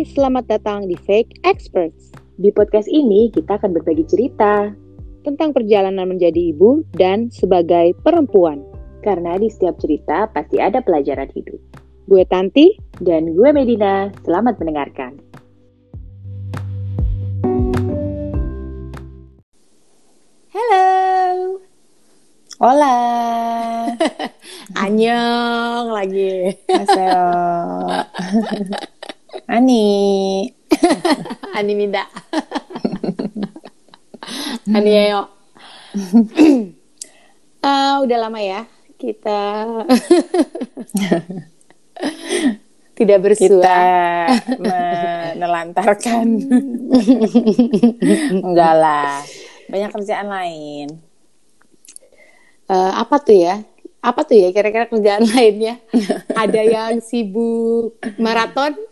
Hai, selamat datang di Fake Experts. Di podcast ini kita akan berbagi cerita tentang perjalanan menjadi ibu dan sebagai perempuan. karena di setiap cerita pasti ada pelajaran hidup. Gue Tanti, Dan gue Medina, selamat mendengarkan. Hello. Hola. Anyong lagi. Aseo. Ani. Ani Minda. Ani Ayo. Ah, udah lama ya kita tidak bersua. Kita menelantarkan. Enggak lah. Banyak kerjaan lain. Eh, apa tuh ya? Apa tuh ya kira-kira kerjaan lainnya? Ada yang sibuk maraton,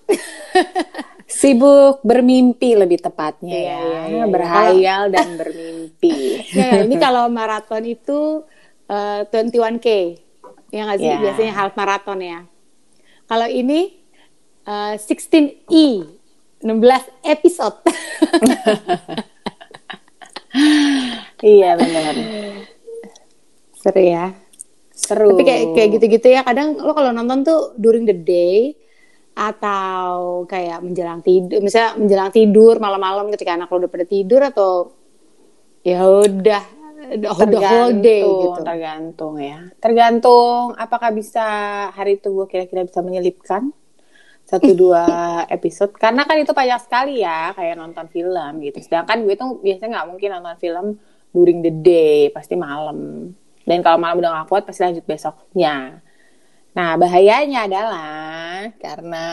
Sibuk bermimpi lebih tepatnya Iya, ya. iya. Berhayal dan bermimpi. Ya, ini kalau maraton itu eh, 21K. Ya nggak sih? Ya. Biasanya half maraton ya. Kalau ini eh, 16E, 16 episode. iya benar. Seru ya. Seru. Tapi kayak kayak gitu-gitu ya. Kadang lo kalau nonton tuh during the day atau kayak menjelang tidur, misalnya menjelang tidur malam-malam ketika anak lo udah pada tidur atau ya udah the whole- day gitu. tergantung ya. Tergantung apakah bisa hari itu gue kira-kira bisa menyelipkan satu dua episode karena kan itu banyak sekali ya kayak nonton film gitu. Sedangkan gue tuh biasanya nggak mungkin nonton film during the day, pasti malam. Dan kalau malam udah gak kuat pasti lanjut besoknya. Nah bahayanya adalah karena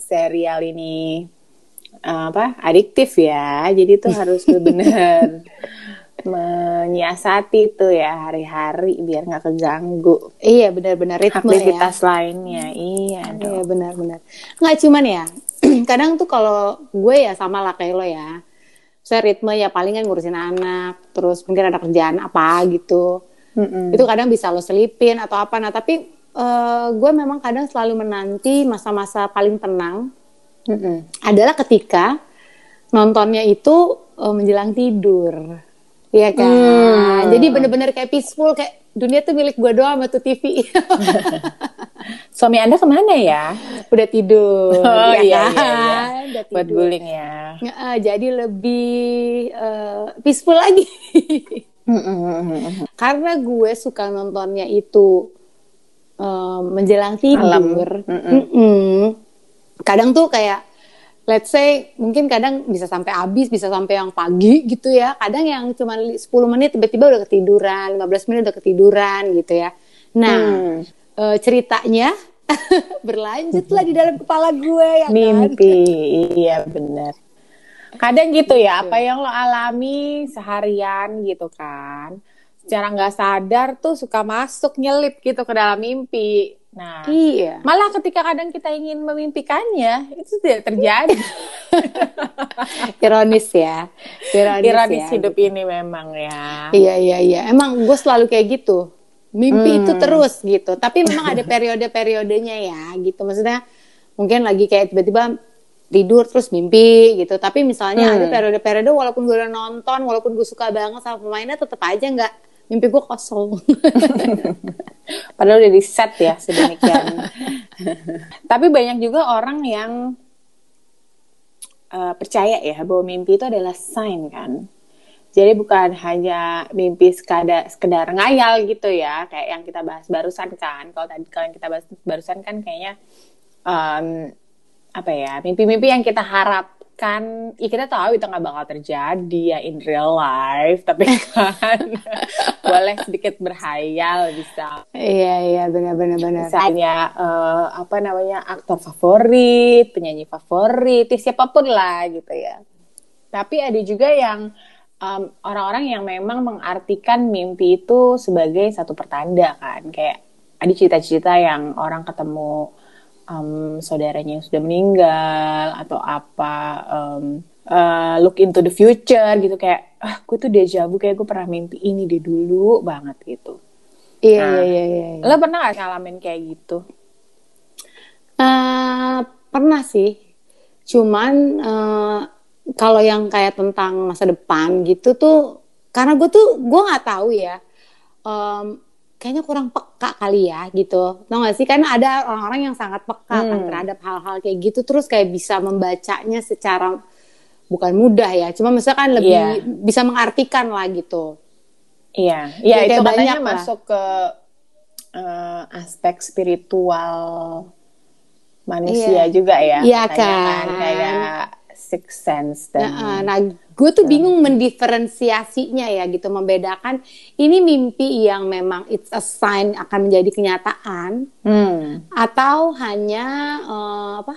serial ini eh, apa adiktif ya, jadi tuh harus benar-benar menyiasati tuh ya hari-hari biar nggak keganggu Iya benar-benar ritme ya. aktivitas lainnya. Iya Iya benar-benar. Nggak cuman ya. Kadang tuh kalau gue ya sama lah kayak lo ya. Saya ritme ya paling kan ngurusin anak, terus mungkin ada kerjaan apa gitu. Mm-mm. Itu kadang bisa lo selipin atau apa. Nah tapi eh, gue memang kadang selalu menanti masa-masa paling tenang Mm-mm. adalah ketika nontonnya itu eh, menjelang tidur. Iya kan? Hmm. Jadi bener-bener kayak peaceful, kayak dunia tuh milik gue doang sama tuh TV. Suami anda ke mana ya? Udah tidur. Oh, ya iya, iya, kan? iya. Udah Buat tidur. guling ya. Nge- jadi lebih eh, peaceful lagi. Mm-mm. Karena gue suka nontonnya itu eh, menjelang tidur. Kadang tuh kayak let's say mungkin kadang bisa sampai habis, bisa sampai yang pagi gitu ya. Kadang yang cuma li- 10 menit tiba-tiba udah ketiduran, 15 menit udah ketiduran gitu ya. Nah, Hmm. eh, ceritanya berlanjutlah di dalam kepala gue ya kan. Mimpi, iya benar. Kadang gitu ya, apa yang lo alami seharian gitu kan, secara nggak sadar tuh suka masuk nyelip gitu ke dalam mimpi. Nah, Iya. malah ketika kadang kita ingin memimpikannya, itu tidak terjadi. Ironis ya. Ironis, Ironis ya, hidup gitu. ini memang ya. Iya iya iya. Emang gue selalu kayak gitu. Mimpi Hmm. itu terus gitu. Tapi memang ada periode-periodenya ya gitu. Maksudnya mungkin lagi kayak tiba-tiba tidur terus mimpi gitu. Tapi misalnya Hmm. ada periode-periode walaupun gue udah nonton, walaupun gue suka banget sama pemainnya tetap aja nggak mimpi gue kosong. Padahal udah di set ya sedemikian. Tapi banyak juga orang yang eh, percaya ya bahwa mimpi itu adalah sign kan. Jadi bukan hanya mimpi sekadar sekedar ngayal gitu ya, kayak yang kita bahas barusan kan. Kalau tadi kalau yang kita bahas barusan kan kayaknya em, apa ya, mimpi-mimpi yang kita harapkan, ya kita tahu itu nggak bakal terjadi ya in real life, tapi kan boleh sedikit berhayal bisa. Iya iya benar benar misalnya eh, apa namanya aktor favorit, penyanyi favorit, ya siapa pun lah gitu ya. Tapi ada juga yang orang-orang yang memang mengartikan mimpi itu sebagai satu pertanda kan, kayak ada cerita-cerita yang orang ketemu em, saudaranya yang sudah meninggal atau apa em, eh, look into the future gitu kayak ah gue tuh deja vu kayak gue pernah mimpi ini di dulu banget gitu. Iya Nah, iya iya. iya. Lo pernah gak ngalamin kayak gitu? Eh, pernah sih. Cuman eh, kalau yang kayak tentang masa depan gitu tuh, karena gue tuh gue nggak tahu ya. em, kayaknya kurang peka kali ya gitu. Tau gak sih? Karena ada orang-orang yang sangat peka kan Hmm. terhadap hal-hal kayak gitu. Terus kayak bisa membacanya secara bukan mudah ya. Cuma misalkan lebih Iya. bisa mengartikan lah gitu. Iya, iya Kayak itu banyak katanya lah. masuk ke eh, aspek spiritual manusia Iya. juga ya. Iya katanya kan. Kayak six sense dan Nah, nah gue tuh bingung mendiferensiasinya ya gitu, membedakan ini mimpi yang memang it's a sign akan menjadi kenyataan Hmm. atau hanya eh, apa?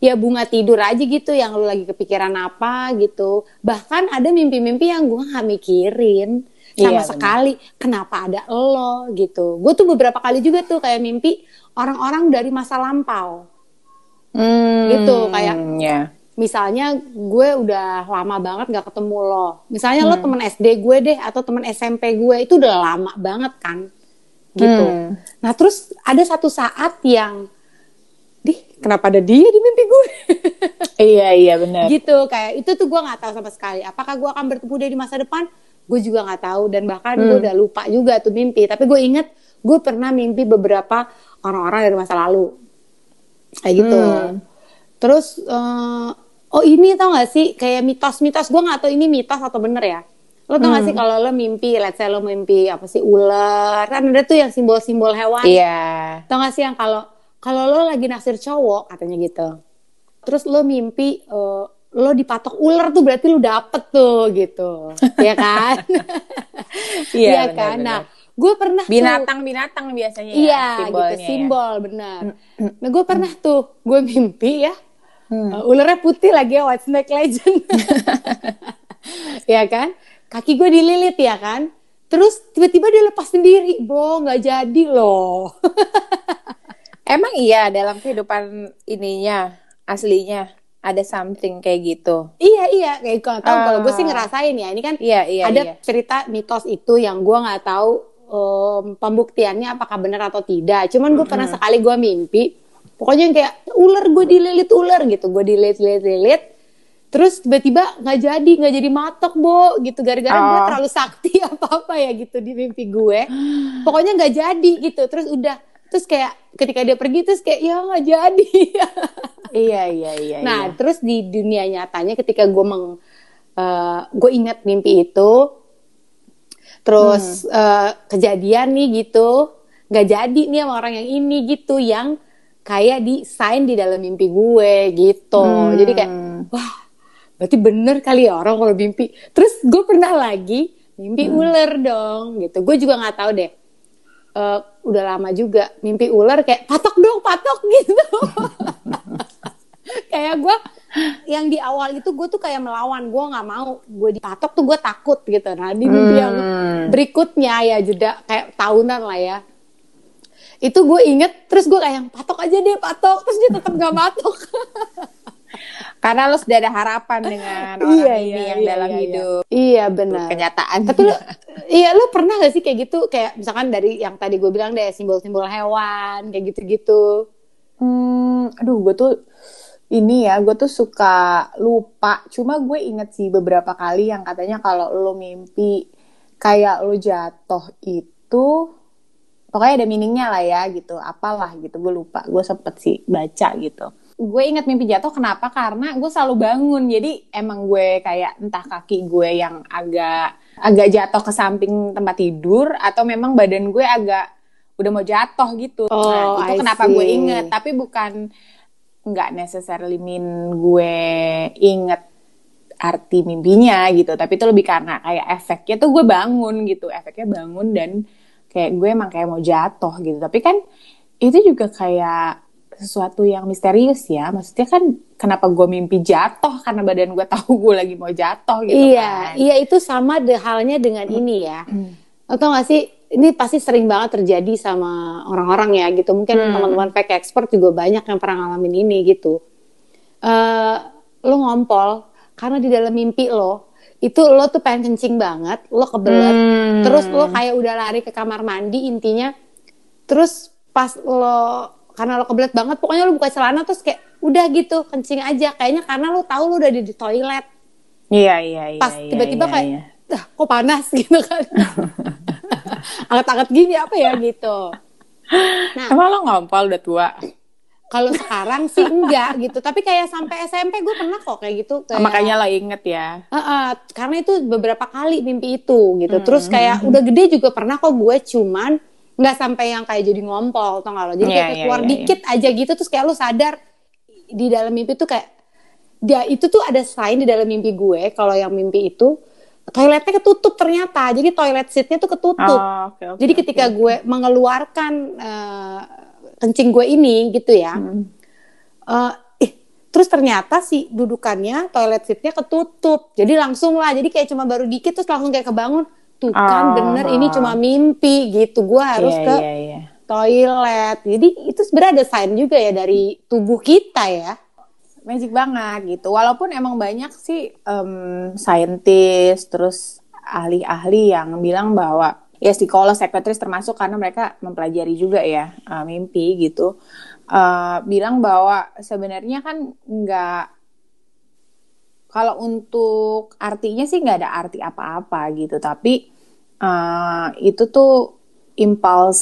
Ya bunga tidur aja gitu yang lu lagi kepikiran apa gitu. Bahkan ada mimpi-mimpi yang gue nggak mikirin sama Iya, sekali. Kenapa ada lo gitu? Gue tuh beberapa kali juga tuh kayak mimpi orang-orang dari masa lampau. Hmm, Gitu, kayak ya. Misalnya gue udah lama banget nggak ketemu lo. Misalnya lo temen SD gue deh atau temen SMP gue itu udah lama banget kan, gitu. Hmm. Nah terus ada satu saat yang, dih kenapa ada dia di mimpi gue? Iya, iya benar. gitu kayak itu tuh gue nggak tahu sama sekali. Apakah gue akan bertemu dia di masa depan? Gue juga nggak tahu dan bahkan gue Hmm. udah lupa juga tuh mimpi. Tapi gue inget gue pernah mimpi beberapa orang-orang dari masa lalu, kayak gitu. Hmm. Terus eh, oh ini tau gak sih kayak mitos-mitos gue nggak tahu ini mitos atau bener ya. Lo tau gak Hmm. sih kalau lo mimpi, let's say lo mimpi apa sih ular, kan ada tuh yang simbol-simbol hewan. Iya. Tau gak sih yang kalau kalau lo lagi naksir cowok katanya gitu. Terus lo mimpi eh, lo dipatok ular tuh berarti lo dapet tuh gitu. ya kan? Iya, Iya kan? benar, Nah, gue pernah Binatang-binatang biasanya ya Iya simbolnya gitu ya. simbol benar. Nah gue pernah tuh gue mimpi ya Hmm. uh, ularnya putih lagi ya White Snake Legend, ya kan? Kaki gue dililit ya kan? Terus tiba-tiba dia lepas sendiri, bo nggak jadi loh. Emang iya dalam kehidupan ininya aslinya ada something kayak gitu. iya iya kayak kalau tahu kalau gue sih Ah. ngerasain ya ini kan Iya, iya, ada iya. cerita mitos itu yang gue nggak tahu em, pembuktiannya apakah benar atau tidak. Cuman gue pernah sekali gue mimpi, pokoknya yang kayak ular gue dililit ular gitu, gue dililit-lilit, terus tiba-tiba nggak jadi nggak jadi matok bo gitu gara-gara gue Oh. terlalu sakti apa apa ya gitu di mimpi gue. Pokoknya nggak jadi gitu, terus udah terus kayak ketika dia pergi terus kayak ya nggak jadi. Iya, iya, iya. Nah, iya. terus di dunia nyatanya ketika gue meng, eh, gue ingat mimpi itu, terus Hmm. eh, kejadian nih gitu, nggak jadi nih sama orang yang ini gitu, yang kayak di sign di dalam mimpi gue gitu. Hmm. Jadi kayak, wah, berarti bener kali ya orang kalau mimpi. Terus gue pernah lagi mimpi Hmm. ular dong gitu. Gue juga nggak tahu deh. Eh, udah lama juga mimpi ular kayak patok dong patok gitu kayak gue yang di awal itu gue tuh kayak melawan gue nggak mau gue dipatok tuh gue takut gitu nah di mimpi yang Hmm. berikutnya ya jeda kayak tahunan lah ya itu gue inget terus gue kayak patok aja deh patok terus dia tetap nggak patok Karena lo sudah ada harapan dengan orang Iya, ini iya, yang iya, dalam iya, iya. hidup iya benar kenyataan. tapi lo iya lo pernah gak sih kayak gitu kayak misalkan dari yang tadi gue bilang deh simbol-simbol hewan kayak gitu-gitu Hmm, aduh, gue tuh ini ya, gue tuh suka lupa. Cuma gue inget sih beberapa kali yang katanya kalau lo mimpi kayak lo jatuh itu, pokoknya ada meaningnya lah ya gitu. Apalah gitu, gue lupa. Gue sempet sih baca gitu. Gue inget mimpi jatuh kenapa? Karena gue selalu bangun. Jadi emang gue kayak entah kaki gue yang agak agak jatuh ke samping tempat tidur atau memang badan gue agak udah mau jatuh gitu. Oh, nah, itu I kenapa gue see. inget. Tapi bukan nggak necessarily mean gue inget arti mimpinya gitu. Tapi itu lebih karena kayak efeknya tuh gue bangun gitu. Efeknya bangun dan kayak gue emang kayak mau jatuh gitu. Tapi kan itu juga kayak sesuatu yang misterius ya. Maksudnya kan kenapa gue mimpi jatuh karena badan gue tahu gue lagi mau jatuh gitu iya kan. iya itu sama de halnya dengan ini ya atau gak sih ini pasti sering banget terjadi sama orang-orang ya gitu mungkin Hmm. teman-teman fake expert juga banyak yang pernah ngalamin ini gitu eh lo ngompol karena di dalam mimpi lo itu lo tuh pengen kencing banget lo kebelet Hmm. terus lo kayak udah lari ke kamar mandi intinya terus pas lo karena lo kebelet banget pokoknya lo buka celana terus kayak udah gitu kencing aja kayaknya karena lu tahu lu udah di, di toilet Iya iya iya. pas iya, tiba-tiba iya, kayak iya. "Dah, kok panas gitu kan anget-anget gini apa ya gitu nah Emang lo ngompol udah tua? Kalau sekarang sih enggak gitu. Tapi kayak sampai SMP gue pernah kok kayak gitu kayak, Makanya lo inget ya. Heeh, karena itu beberapa kali mimpi itu gitu. Hmm, terus kayak udah gede juga pernah kok gue cuman nggak sampai yang kayak jadi ngompol tau gak lo? Jadi Iya, kayak iya, keluar iya, dikit aja gitu terus kayak lo sadar di dalam mimpi tuh kayak dia itu tuh ada sign di dalam mimpi gue kalau yang mimpi itu toiletnya ketutup ternyata. Jadi toilet seatnya tuh ketutup. Oh, oke, oke, jadi ketika gue mengeluarkan eh, kencing gue ini gitu ya Hmm. eh, ih, terus ternyata si dudukannya toilet seatnya ketutup jadi langsung lah jadi kayak cuma baru dikit terus langsung kayak kebangun tuh kan Oh. bener ini cuma mimpi gitu gue harus Iya, ke iya, iya. toilet jadi itu sebenarnya ada sign juga ya dari tubuh kita ya Magic banget gitu. Walaupun emang banyak sih em saintis terus ahli-ahli yang bilang bahwa ya psikolog, psikiatris termasuk karena mereka mempelajari juga ya eh, mimpi gitu. eh, bilang bahwa sebenarnya kan nggak kalau untuk artinya sih nggak ada arti apa-apa gitu, tapi eh, itu tuh impuls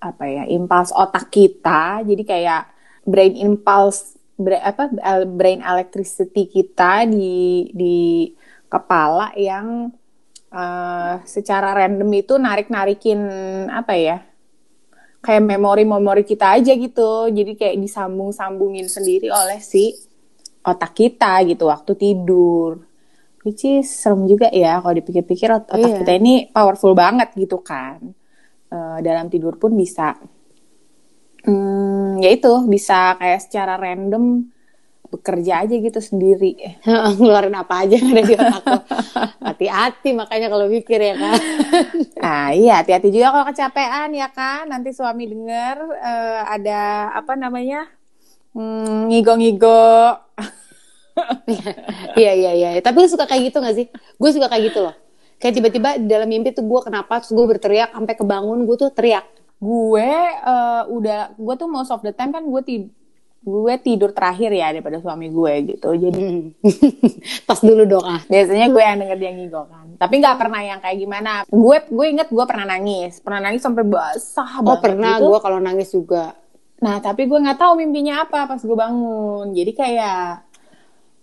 apa ya, impuls otak kita, jadi kayak brain impulse bra- apa brain electricity kita di di kepala yang eh, secara random itu narik-narikin apa ya? kayak memori-memori kita aja gitu. Jadi kayak disambung-sambungin sendiri oleh si otak kita gitu waktu tidur. Which is serem juga ya kalau dipikir-pikir ot- otak Iya. kita ini powerful banget gitu kan. Eh, dalam tidur pun bisa hmm, ya itu bisa kayak secara random bekerja aja gitu sendiri. ngeluarin apa aja ada di otak hati-hati makanya kalau mikir ya kan Nah iya hati-hati juga kalau kecapean ya kan. Nanti suami denger eh, ada apa namanya hmm, ngigo-ngigo. Iya iya iya. Tapi suka kayak gitu gak sih? Gue suka kayak gitu loh. Kayak tiba-tiba dalam mimpi tuh gue kenapa terus gue berteriak sampai kebangun gue tuh teriak. Gue eh, udah gue tuh most of the time kan gue gue tidur terakhir ya daripada suami gue gitu. Jadi Hmm. Pas dulu dong ah. biasanya gue yang denger dia ngigo kan. Tapi nggak pernah yang kayak gimana. Gue gue inget gue pernah nangis, pernah nangis sampai basah Oh banget pernah gitu. gue kalau nangis juga. Nah, tapi gue nggak tahu mimpinya apa pas gue bangun. Jadi kayak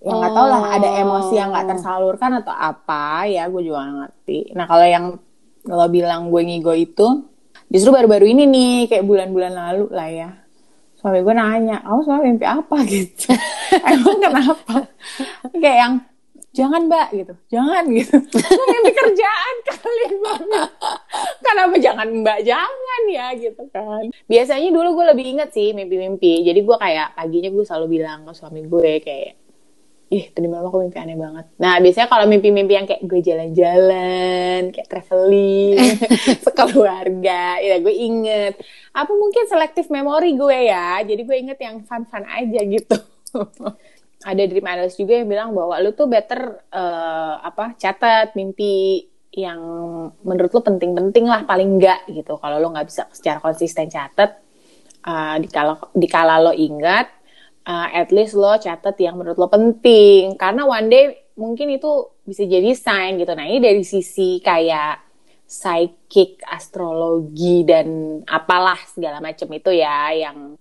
ya nggak tahu lah ada emosi yang nggak tersalurkan atau apa ya gue juga nggak ngerti. Nah kalau yang lo bilang gue ngigo itu justru baru-baru ini nih kayak bulan-bulan lalu lah ya. Suami gue nanya, kamu semalam mimpi apa gitu? Emang kenapa? kayak yang jangan mbak gitu, jangan gitu. Mimpi kerjaan kali banget. Kenapa jangan mbak jangan ya gitu kan? Biasanya dulu gue lebih inget sih mimpi-mimpi. Jadi gue kayak paginya gue selalu bilang ke suami gue kayak ih tadi malam aku mimpi aneh banget. Nah biasanya kalau mimpi-mimpi yang kayak gue jalan-jalan, kayak traveling, sekeluarga, ya gue inget. Apa mungkin selektif memori gue ya, jadi gue inget yang fun-fun aja gitu. Ada dream analyst juga yang bilang bahwa lu tuh better eh, apa catat mimpi yang menurut lu penting-penting lah paling enggak gitu. Kalau lu nggak bisa secara konsisten catat, uh, dikala dikala lo ingat, uh, at least lo catat yang menurut lo penting. Karena one day mungkin itu bisa jadi sign gitu. Nah ini dari sisi kayak psychic astrologi dan apalah segala macam itu ya yang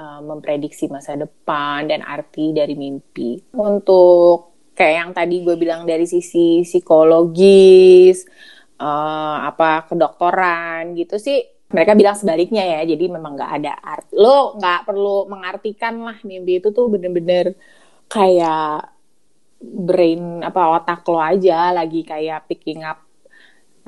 uh, memprediksi masa depan dan arti dari mimpi. Untuk kayak yang tadi gue bilang dari sisi psikologis uh, apa kedokteran gitu sih mereka bilang sebaliknya ya jadi memang nggak ada art lo nggak perlu mengartikan lah mimpi itu tuh bener-bener kayak brain apa otak lo aja lagi kayak picking up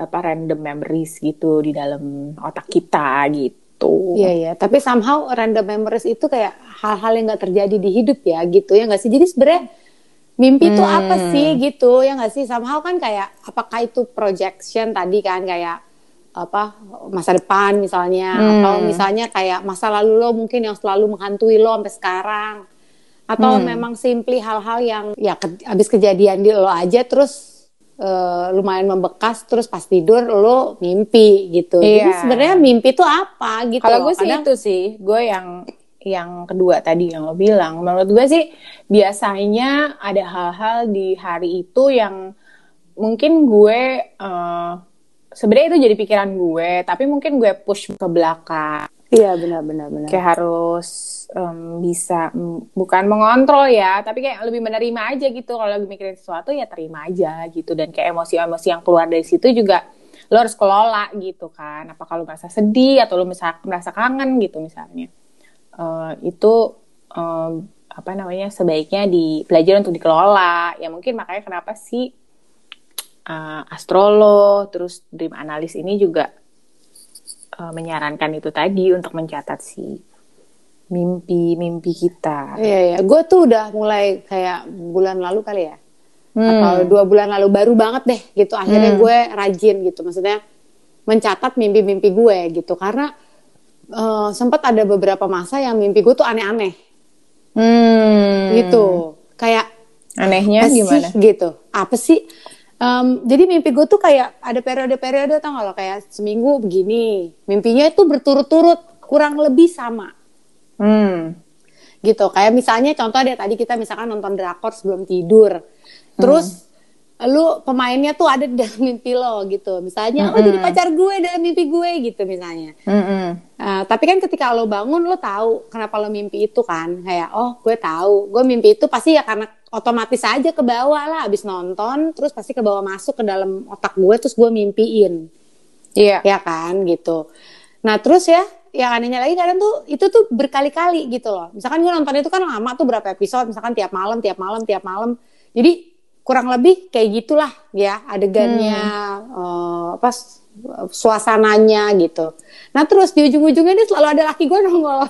apa random memories gitu di dalam otak kita gitu Iya iya. Tapi somehow random memories itu kayak hal-hal yang nggak terjadi di hidup ya gitu ya nggak sih? Jadi sebenarnya mimpi itu apa Hmm. sih gitu ya nggak sih? Somehow kan kayak apakah itu projection tadi kan kayak apa masa depan misalnya Hmm. atau misalnya kayak masa lalu lo mungkin yang selalu menghantui lo sampai sekarang atau Hmm. memang simply hal-hal yang ya ke, habis kejadian di lo aja terus eh, lumayan membekas terus pas tidur lo mimpi gitu jadi Iya. sebenarnya mimpi itu apa gitu kalau gue sih Kadang- itu sih gue yang yang kedua tadi yang lo bilang. Menurut gue sih biasanya ada hal-hal di hari itu yang mungkin gue uh, sebenarnya itu jadi pikiran gue, tapi mungkin gue push ke belakang. Iya benar-benar benar. Kayak harus um, bisa bukan mengontrol ya, tapi kayak lebih menerima aja gitu. Kalau lagi mikirin sesuatu ya terima aja gitu. Dan kayak emosi-emosi yang keluar dari situ juga lo harus kelola gitu kan. Apa kalau merasa sedih atau lo merasa, merasa kangen gitu misalnya. Uh, itu um, apa namanya sebaiknya di belajar untuk dikelola. Ya mungkin makanya kenapa sih uh, astrolog terus dream analis ini juga uh, menyarankan itu tadi untuk mencatat si mimpi-mimpi kita. Iya iya, gue tuh udah mulai kayak bulan lalu kali ya, hmm. atau dua bulan lalu baru banget deh gitu. Akhirnya hmm. gue rajin gitu, maksudnya mencatat mimpi-mimpi gue gitu. Karena uh, sempat ada beberapa masa yang mimpi gue tuh aneh-aneh, hmm. gitu. Kayak anehnya gimana? Sih, gitu. Apa sih? Um, jadi mimpi gue tuh kayak ada periode-periode tau gak lo kayak seminggu begini mimpinya itu berturut-turut kurang lebih sama hmm. gitu kayak misalnya contoh deh tadi kita misalkan nonton drakor sebelum tidur terus hmm. Lu pemainnya tuh ada di dalam mimpi lo gitu. Misalnya -hmm. oh jadi pacar gue dalam mimpi gue gitu misalnya. -hmm. uh, tapi kan ketika lo bangun lo tahu kenapa lo mimpi itu kan. Kayak oh gue tahu. Gue mimpi itu pasti ya karena otomatis aja ke bawah lah abis nonton terus pasti ke bawah masuk ke dalam otak gue terus gue mimpiin. Iya. Yeah. ya kan gitu. Nah terus ya yang anehnya lagi kadang tuh itu tuh berkali-kali gitu loh. Misalkan gue nonton itu kan lama tuh berapa episode misalkan tiap malam tiap malam tiap malam. Jadi kurang lebih kayak gitulah ya adegannya hmm. uh, apa suasananya gitu nah terus di ujung-ujungnya ini selalu ada laki gue nongol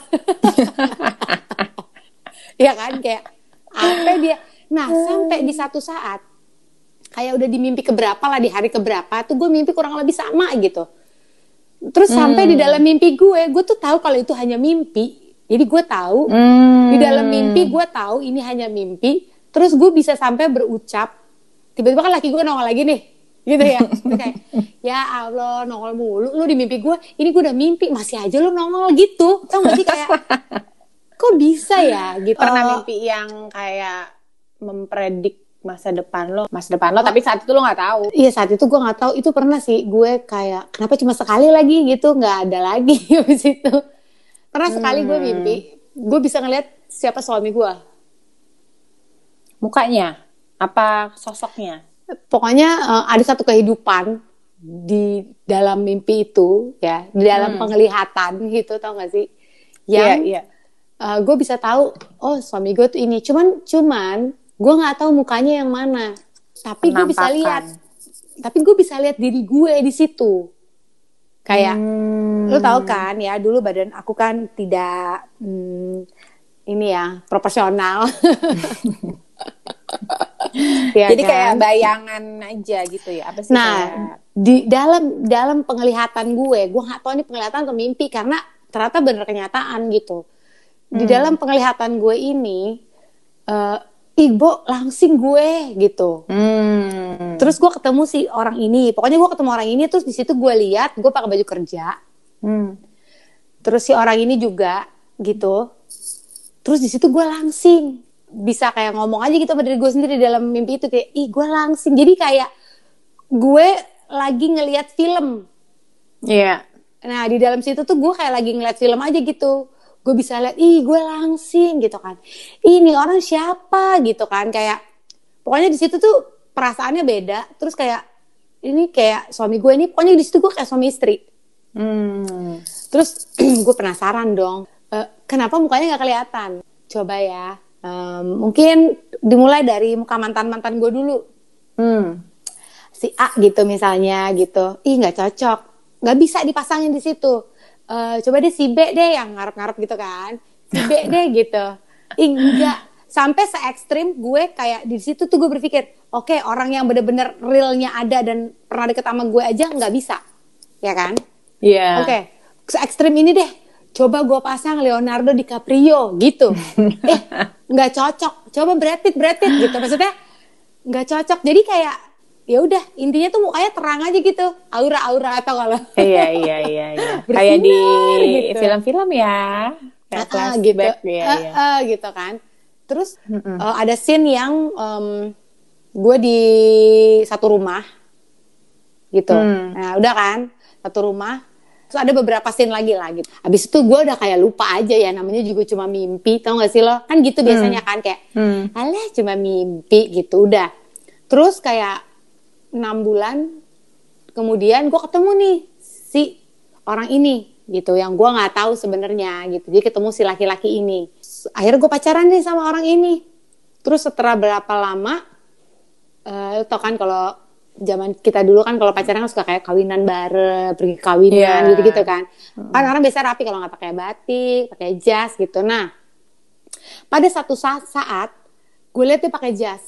ya kan kayak apa dia Nah, hmm. sampai di satu saat kayak udah di mimpi keberapa lah di hari keberapa tuh gue mimpi kurang lebih sama gitu. Terus hmm. sampai di dalam mimpi gue, gue tuh tahu kalau itu hanya mimpi. Jadi gue tahu hmm. di dalam mimpi gue tahu ini hanya mimpi. Terus gue bisa sampai berucap, tiba-tiba kan laki gue nongol lagi nih, gitu ya. kayak, ya Allah nongol mulu, lu di mimpi gue, ini gue udah mimpi, masih aja lu nongol gitu. Tau gak sih kayak, kok bisa ya gitu. Pernah mimpi yang kayak mempredik masa depan lo, masa depan lo, tapi saat itu lo nggak tahu. Iya saat itu gue nggak tahu. Itu pernah sih gue kayak kenapa cuma sekali lagi gitu, nggak ada lagi di situ. Pernah sekali gue hmm. mimpi, gue bisa ngeliat siapa suami gue. Mukanya, apa sosoknya? Pokoknya uh, ada satu kehidupan di dalam mimpi itu, ya, di dalam hmm. penglihatan gitu, tau gak sih? Yang yeah, yeah. uh, gue bisa tahu, oh suami gue tuh ini. Cuman, cuman gue nggak tahu mukanya yang mana tapi gue bisa lihat tapi gue bisa lihat diri gue di situ kayak hmm. lo tau kan ya dulu badan aku kan tidak hmm, ini ya proporsional ya jadi kan? kayak bayangan aja gitu ya apa sih nah kayak... di dalam dalam penglihatan gue gue nggak tahu ini penglihatan atau mimpi karena ternyata bener kenyataan gitu di hmm. dalam penglihatan gue ini uh, Ibu langsing gue gitu. Hmm. Terus gue ketemu si orang ini. Pokoknya gue ketemu orang ini terus di situ gue lihat gue pakai baju kerja. Hmm. Terus si orang ini juga gitu. Terus di situ gue langsing bisa kayak ngomong aja gitu sama diri gue sendiri dalam mimpi itu kayak ih gue langsing. Jadi kayak gue lagi ngelihat film. Iya. Yeah. Nah di dalam situ tuh gue kayak lagi ngeliat film aja gitu gue bisa lihat ih gue langsing gitu kan ini orang siapa gitu kan kayak pokoknya di situ tuh perasaannya beda terus kayak ini kayak suami gue ini pokoknya di situ gue kayak suami istri hmm. terus gue penasaran dong uh, kenapa mukanya nggak kelihatan coba ya um, mungkin dimulai dari muka mantan mantan gue dulu. Hmm. si A gitu misalnya gitu. Ih nggak cocok. Nggak bisa dipasangin di situ. Uh, coba deh si B deh yang ngarep-ngarep gitu kan. Si B deh gitu. Ih, enggak sampai se ekstrim gue kayak di situ tuh gue berpikir oke okay, orang yang bener-bener realnya ada dan pernah deket sama gue aja nggak bisa. Ya kan? Iya. Yeah. oke okay. se ekstrim ini deh coba gue pasang Leonardo DiCaprio gitu. Eh nggak cocok. Coba Brad Pitt Brad Pitt gitu. Maksudnya nggak cocok. Jadi kayak ya udah intinya tuh mukanya terang aja gitu. Aura-aura atau kalau? Iya iya iya iya. Kayak di gitu. film-film ya. Kayak Ah, ah, gitu. flashback ya, Ah, ya. ah, gitu kan. Terus Mm-mm. eh, ada scene yang gue di satu rumah gitu. Hmm. nah udah kan? Satu rumah terus ada beberapa scene lagi lah gitu. Abis itu gue udah kayak lupa aja ya namanya juga cuma mimpi tau gak sih lo? Kan gitu biasanya kan kayak Hmm. alah cuma mimpi gitu udah. Terus kayak enam bulan kemudian gue ketemu nih si orang ini gitu yang gue nggak tahu sebenarnya gitu. Jadi ketemu si laki-laki ini. Akhirnya gue pacaran nih sama orang ini. Terus setelah berapa lama eh tau kan kalau zaman kita dulu kan kalau pacaran kan suka kayak kawinan bareng pergi kawinan Iya. gitu gitu kan kan orang biasa rapi kalau nggak pakai batik pakai jas gitu. Nah pada satu saat, saat gue liat dia pakai jas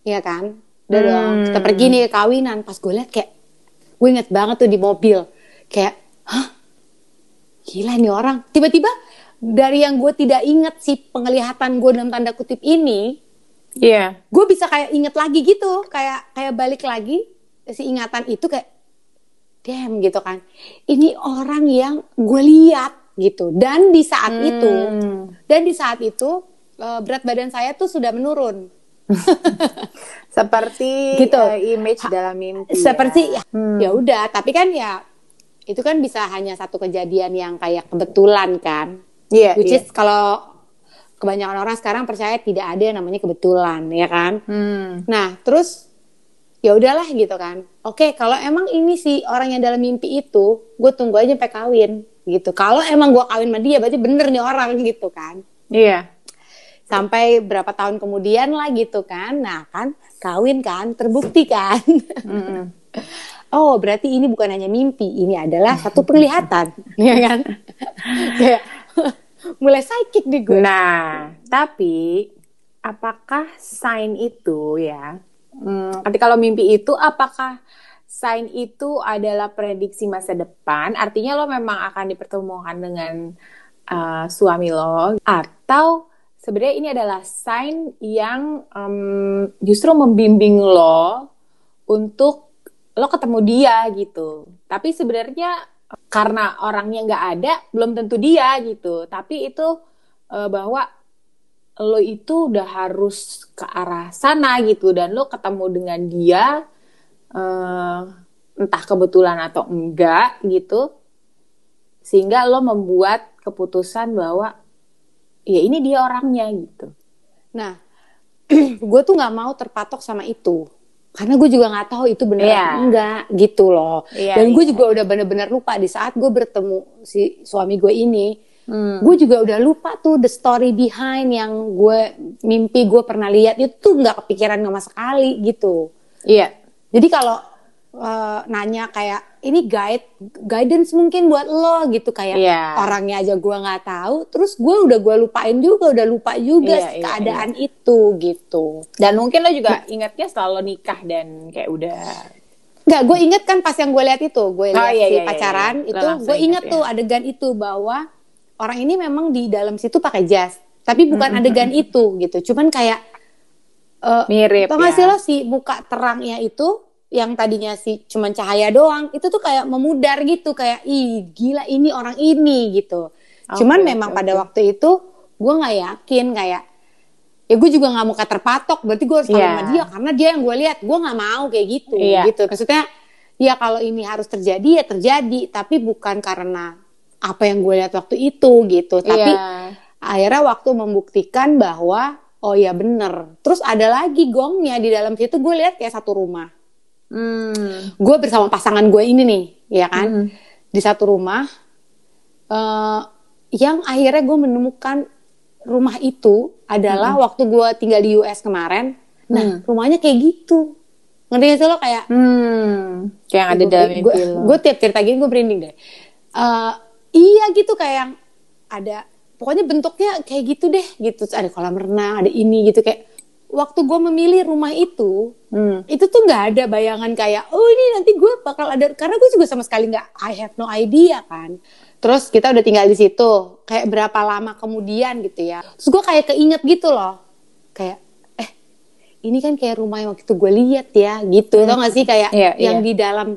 Iya kan? Udah dong Hmm. kita pergi nih ke kawinan. Pas gue liat kayak gue inget banget tuh di mobil kayak hah? Gila nih orang. Tiba-tiba dari yang gue tidak inget si penglihatan gue dalam tanda kutip ini Iya. gue bisa kayak inget lagi gitu kayak kayak balik lagi si ingatan itu kayak damn gitu kan ini orang yang gue lihat gitu dan di saat itu Hmm. dan di saat itu eh, berat badan saya tuh sudah menurun Seperti Gitu. eh, image dalam mimpi. seperti ya. ya ya udah tapi kan ya itu kan bisa hanya satu kejadian yang kayak kebetulan kan Iya, which iya. is kalau kebanyakan orang sekarang percaya tidak ada yang namanya kebetulan ya kan Hmm. Nah, terus ya udahlah gitu kan. Oke, kalau emang ini si orang yang dalam mimpi itu, gue tunggu aja sampai kawin gitu. Kalau emang gue kawin sama dia, berarti bener nih orang gitu kan. Iya. Sampai berapa tahun kemudian lah gitu kan. Nah kan, kawin kan, terbukti kan. Mm-mm. oh, berarti ini bukan hanya mimpi, ini adalah satu penglihatan, ya kan? Mulai psychic di gue. Nah, tapi apakah sign itu ya? Hmm, ketika kalau mimpi itu, apakah sign itu adalah prediksi masa depan? Artinya lo memang akan dipertemukan dengan uh, suami lo, atau sebenarnya ini adalah sign yang em, justru membimbing lo untuk lo ketemu dia gitu. Tapi sebenarnya karena orangnya nggak ada, belum tentu dia gitu. Tapi itu eh, bahwa lo itu udah harus ke arah sana gitu dan lo ketemu dengan dia eh, entah kebetulan atau enggak gitu sehingga lo membuat keputusan bahwa ya ini dia orangnya gitu. Nah, gue tuh nggak mau terpatok sama itu. Karena gue juga nggak tahu itu benar atau enggak gitu loh. Iya, Dan gue iya. juga udah bener-bener lupa di saat gue bertemu si suami gue ini. Hmm. Gue juga udah lupa tuh the story behind yang gue mimpi gue pernah lihat itu nggak kepikiran sama sekali gitu. Iya. Jadi kalau eh, nanya kayak ini guide guidance mungkin buat lo gitu kayak Iya. orangnya aja gue nggak tahu, terus gue udah gue lupain juga, udah lupa juga Iya, iya, keadaan itu gitu. Dan mungkin lo juga ingatnya setelah lo nikah dan kayak udah Nggak, gue inget kan pas yang gue lihat itu, gue Oh, lihat iya, si iya, iya, pacaran iya. Lo itu, gue inget ya. tuh adegan itu bahwa orang ini memang di dalam situ pakai jas, tapi bukan adegan itu gitu, cuman kayak eh, mirip Tau gak ya. sih lo si muka terangnya itu yang tadinya si cuman cahaya doang itu tuh kayak memudar gitu kayak ih gila ini orang ini gitu. cuman Oke, memang oke, pada waktu itu gue nggak yakin kayak ya gue juga nggak mau kata terpatok berarti gue harus Iya. sama dia karena dia yang gue lihat gue nggak mau kayak gitu Iya. gitu maksudnya ya kalau ini harus terjadi ya terjadi tapi bukan karena apa yang gue lihat waktu itu gitu tapi Iya. akhirnya waktu membuktikan bahwa oh ya bener terus ada lagi gongnya di dalam situ gue lihat kayak satu rumah Hmm. gue bersama pasangan gue ini nih ya kan Hmm. di satu rumah eh yang akhirnya gue menemukan rumah itu adalah waktu gue tinggal di US kemarin nah Hmm. rumahnya kayak gitu ngerti gak sih lo kayak Hmm. Kayak yang ada dalam gue, mimpi lo. gue tiap cerita gini gue merinding deh. Eh, iya gitu kayak yang ada pokoknya bentuknya kayak gitu deh gitu ada kolam renang ada ini gitu kayak waktu gue memilih rumah itu Hmm. itu tuh nggak ada bayangan kayak oh ini nanti gue bakal ada karena gue juga sama sekali nggak I have no idea kan terus kita udah tinggal di situ kayak berapa lama kemudian gitu ya terus gue kayak keinget gitu loh kayak eh ini kan kayak rumah yang waktu gue lihat ya gitu tau gak sih kayak Iya, yang iya. di dalam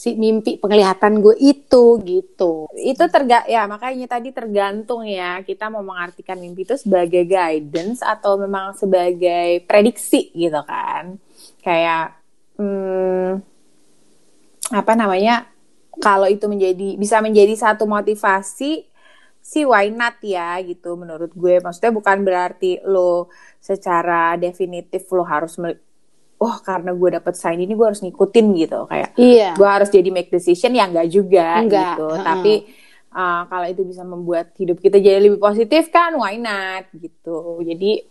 si mimpi penglihatan gue itu gitu. Itu terga ya makanya tadi tergantung ya kita mau mengartikan mimpi itu sebagai guidance atau memang sebagai prediksi gitu kan. Kayak hmm, apa namanya? Kalau itu menjadi bisa menjadi satu motivasi sih why not ya gitu menurut gue. Maksudnya bukan berarti lo secara definitif lo harus oh karena gue dapet sign ini gue harus ngikutin gitu. Kayak Iya. gue harus jadi make decision ya enggak juga Enggak, gitu. Heeh. tapi uh, kalau itu bisa membuat hidup kita jadi lebih positif kan why not gitu. Jadi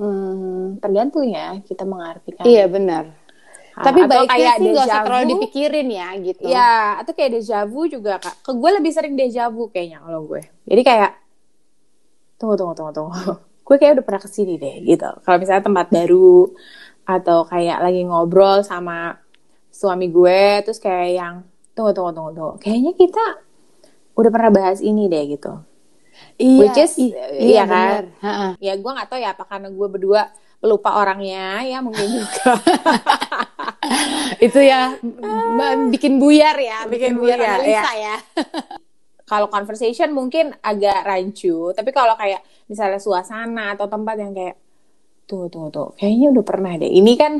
hmm, tergantung ya kita mengartikan. Iya benar. Ah, Tapi atau baiknya kayak sih gak usah terlalu dipikirin ya gitu. ya atau kayak deja vu juga kak. Ke gue lebih sering deja vu kayaknya kalau gue. Jadi kayak tunggu tunggu tunggu tunggu gue kayak udah pernah ke sini deh gitu kalau misalnya tempat baru atau kayak lagi ngobrol sama suami gue terus kayak yang tunggu tunggu tunggu tunggu kayaknya kita udah pernah bahas ini deh gitu Iya, Which is, i- iya kan? benar. Ha-ha. ya gue nggak tahu ya apa karena gue berdua pelupa orangnya ya mungkin juga Itu ya bikin buyar ya, bikin, Bikin buyar, buyar, analisa ya. kalau conversation mungkin agak rancu tapi kalau kayak misalnya suasana atau tempat yang kayak tunggu tunggu tuh kayaknya udah pernah deh. Ini kan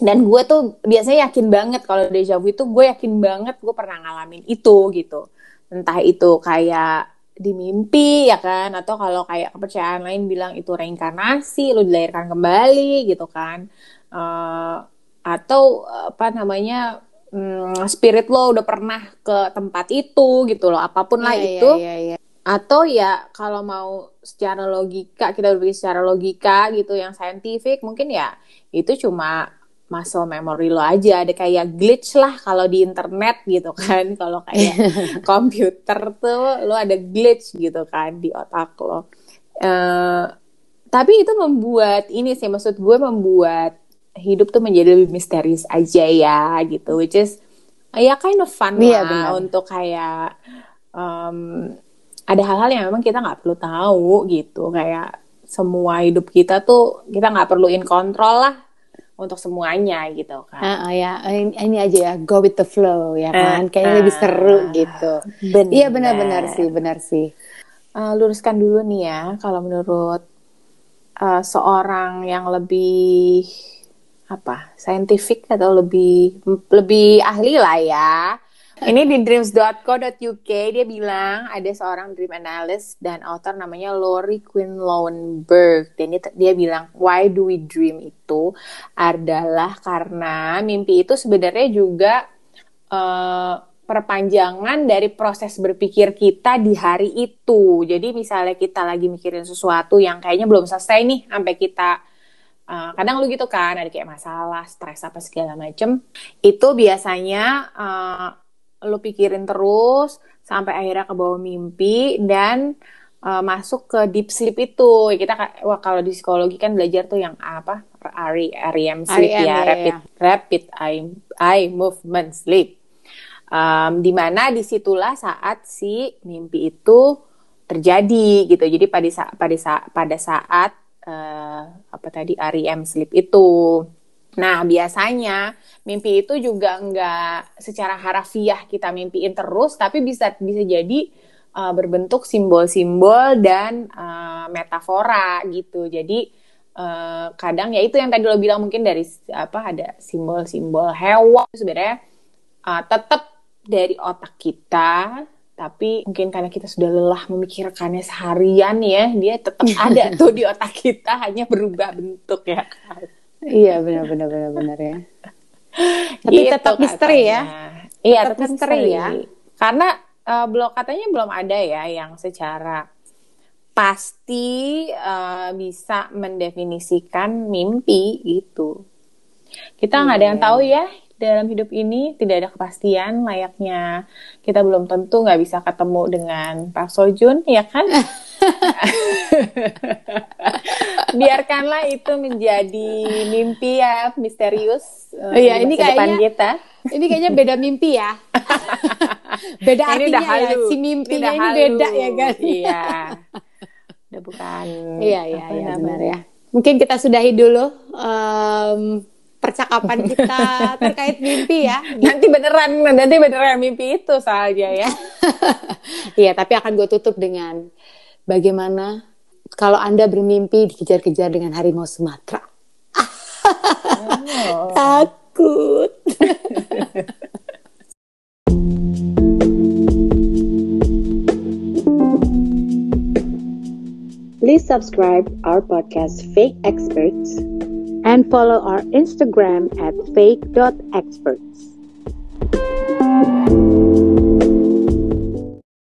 dan gue tuh biasanya yakin banget kalau deja vu itu gue yakin banget gue pernah ngalamin itu gitu. Entah itu kayak di mimpi ya kan? Atau kalau kayak kepercayaan lain bilang itu reinkarnasi lo dilahirkan kembali gitu kan. Eh, atau apa namanya hmm, spirit lo udah pernah ke tempat itu gitu loh apa pun lah Iya, itu. iya, iya, iya. atau ya kalau mau secara logika kita berpikir secara logika gitu yang saintifik mungkin ya itu cuma muscle memory lo aja. Ada kayak glitch lah kalau di internet gitu kan. Kalau kayak komputer tuh lo ada glitch gitu kan di otak lo. Eh, tapi itu membuat ini sih maksud gue membuat hidup tuh menjadi lebih misterius aja ya gitu which is ya kind of fun Iya, lah benar. untuk kayak um, ada hal-hal yang memang kita nggak perlu tahu gitu kayak semua hidup kita tuh kita nggak perlu in control lah untuk semuanya gitu kan Ah, ah, ya, ini, ini aja ya, go with the flow ya kan, kayaknya lebih ah. seru gitu. Benar. Iya benar-benar sih, benar sih. Eh, luruskan dulu nih ya kalau menurut eh, seorang yang lebih apa saintifik atau lebih lebih ahli lah ya. Ini di dreams.co.uk dia bilang ada seorang dream analyst dan author namanya Lori Quinn Lowenberg. Dan dia, dia bilang why do we dream itu? adalah karena mimpi itu sebenarnya juga eh, perpanjangan dari proses berpikir kita di hari itu. Jadi misalnya kita lagi mikirin sesuatu yang kayaknya belum selesai nih sampai kita uh, kadang lu gitu kan ada kayak masalah, stres apa segala macem. Itu biasanya uh, lu pikirin terus sampai akhirnya ke bawah mimpi dan uh, masuk ke deep sleep itu. Kita wah kalau di psikologi kan belajar tuh yang apa? RE, REM sleep REM, ya, ya, rapid ya. rapid eye, eye movement sleep. Um, di mana di situlah saat si mimpi itu terjadi gitu. Jadi pada saat pada saat pada saat eh, apa tadi REM sleep itu. Nah biasanya mimpi itu juga nggak secara harafiah kita mimpiin terus, tapi bisa bisa jadi eh, berbentuk simbol-simbol dan eh, metafora gitu. Jadi eh, kadang ya itu yang tadi lo bilang mungkin dari apa ada simbol-simbol hewan sebenarnya uh, tetap dari otak kita tapi mungkin karena kita sudah lelah memikirkannya seharian ya dia tetap ada tuh di otak kita hanya berubah bentuk ya kan Iya benar-benar benar-benar ya. Tapi Gitu tetap misteri ya. katanya. iya Tetap tetap misteri misteri ya. karena uh, belum katanya belum ada ya yang secara pasti uh, bisa mendefinisikan mimpi gitu kita nggak ada yang Iya. tahu ya dalam hidup ini tidak ada kepastian layaknya kita belum tentu nggak bisa ketemu dengan Pak Sojun ya kan biarkanlah itu menjadi mimpi ya misterius uh, Iya, ini kayaknya- kita Ini kayaknya beda mimpi ya. beda Ini artinya ya. Si mimpinya udah ini, halu. beda ya kan. iya udah bukan Iya iya iya benar ya. Mungkin kita sudahi dulu em, percakapan kita terkait mimpi ya. Nanti beneran, nanti beneran mimpi itu saja ya. Iya, tapi akan gue tutup dengan bagaimana kalau Anda bermimpi dikejar-kejar dengan harimau Sumatera. Oh. Takut. Please subscribe our podcast Fake Experts and follow our Instagram at fake.experts.